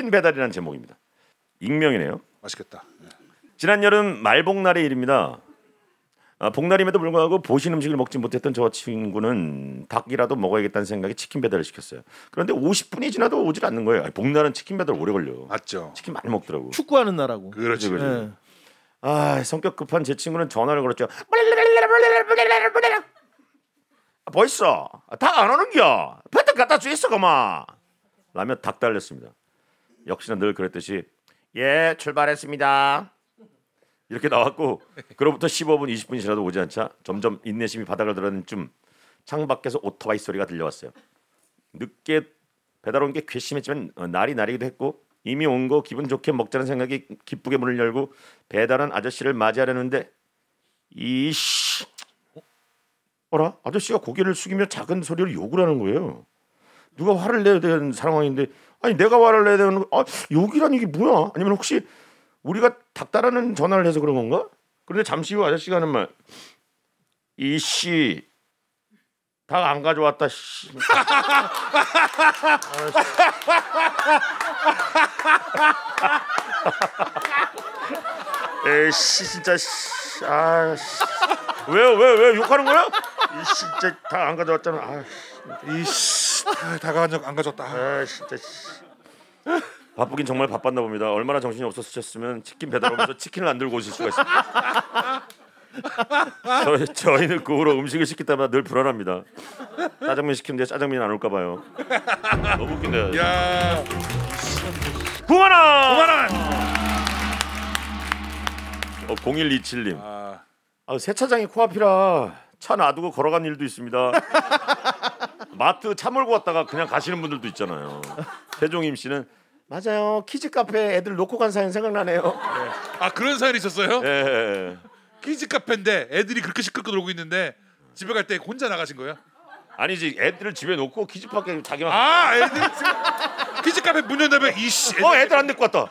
치킨 배달이라는 제목입니다. 익명이네요. 맛있겠다. 네. 지난 여름 말복날의 일입니다. 아, 복날임에도 불구하고 보신 음식을 먹지 못했던 저 친구는 닭이라도 먹어야겠다는 생각에 치킨 배달을 시켰어요. 그런데 50분이 지나도 오질 않는 거예요. 아니, 복날은 치킨 배달 오래 걸려. 맞죠. 치킨 많이 먹더라고. 축구하는 나라고. 그렇지. 그죠. 예. 아 성격 급한 제 친구는 전화를 걸었죠. 아, 벌써 닭안 오는겨. 배달 갖다 주있어 그만. 라며 닭 달렸습니다. 역시나 늘 그랬듯이 예 출발했습니다. 이렇게 나왔고 그로부터 15분 20분이 지나도 오지 않자 점점 인내심이 바닥을 드러낸 쯤 창밖에서 오토바이 소리가 들려왔어요. 늦게 배달 온 게 괘씸했지만 어, 날이 날이기도 했고 이미 온 거 기분 좋게 먹자는 생각이 기쁘게 문을 열고 배달한 아저씨를 맞이하려는데 이씨 어라 아저씨가 고개를 숙이며 작은 소리로 욕을 하는 거예요. 누가 화를 내야 되는 상황인데 아니 내가 화를 내야 되는 거 아, 욕이란 이게 뭐야? 아니면 혹시 우리가 닭다라는 전화를 해서 그런 건가? 그런데 잠시 후 아저씨가 하는 말 이씨 닭안 가져왔다 씨. 에이씨 진짜 씨. 아 씨. 왜요 왜왜 욕하는 거야? 이 진짜 닭안 가져왔잖아. 아, 이씨 아, 다가간 안 가졌다. 아 진짜 씨. 바쁘긴 정말 바빴나 봅니다. 얼마나 정신이 없었으면 치킨 배달 오면서 치킨을 안 들고 오실 수가 있습니다. 저희, 저희는 그 후로 음식을 시킬 때마다 늘 불안합니다. 짜장면 시키는데 짜장면이 안 올까 봐요. 너무 웃긴다. 야 9만 원. 5만 원. 어, 0127님. 아, 아, 세차장이 코앞이라 차 놔두고 걸어간 일도 있습니다. 마트 차 몰고 왔다가 그냥 가시는 분들도 있잖아요. 태종임 씨는 맞아요. 키즈 카페 애들 놓고 간 사연 생각나네요. 아 그런 사연이 있었어요? 예. 키즈 카페인데 애들이 그렇게 시끄럽게 놀고 있는데 집에 갈 때 혼자 나가신 거예요? 아니지 애들을 집에 놓고 키즈 카페 자기만 아 애들 키즈 카페 문 열다면 이씨 어 애들 안 데리고 왔다.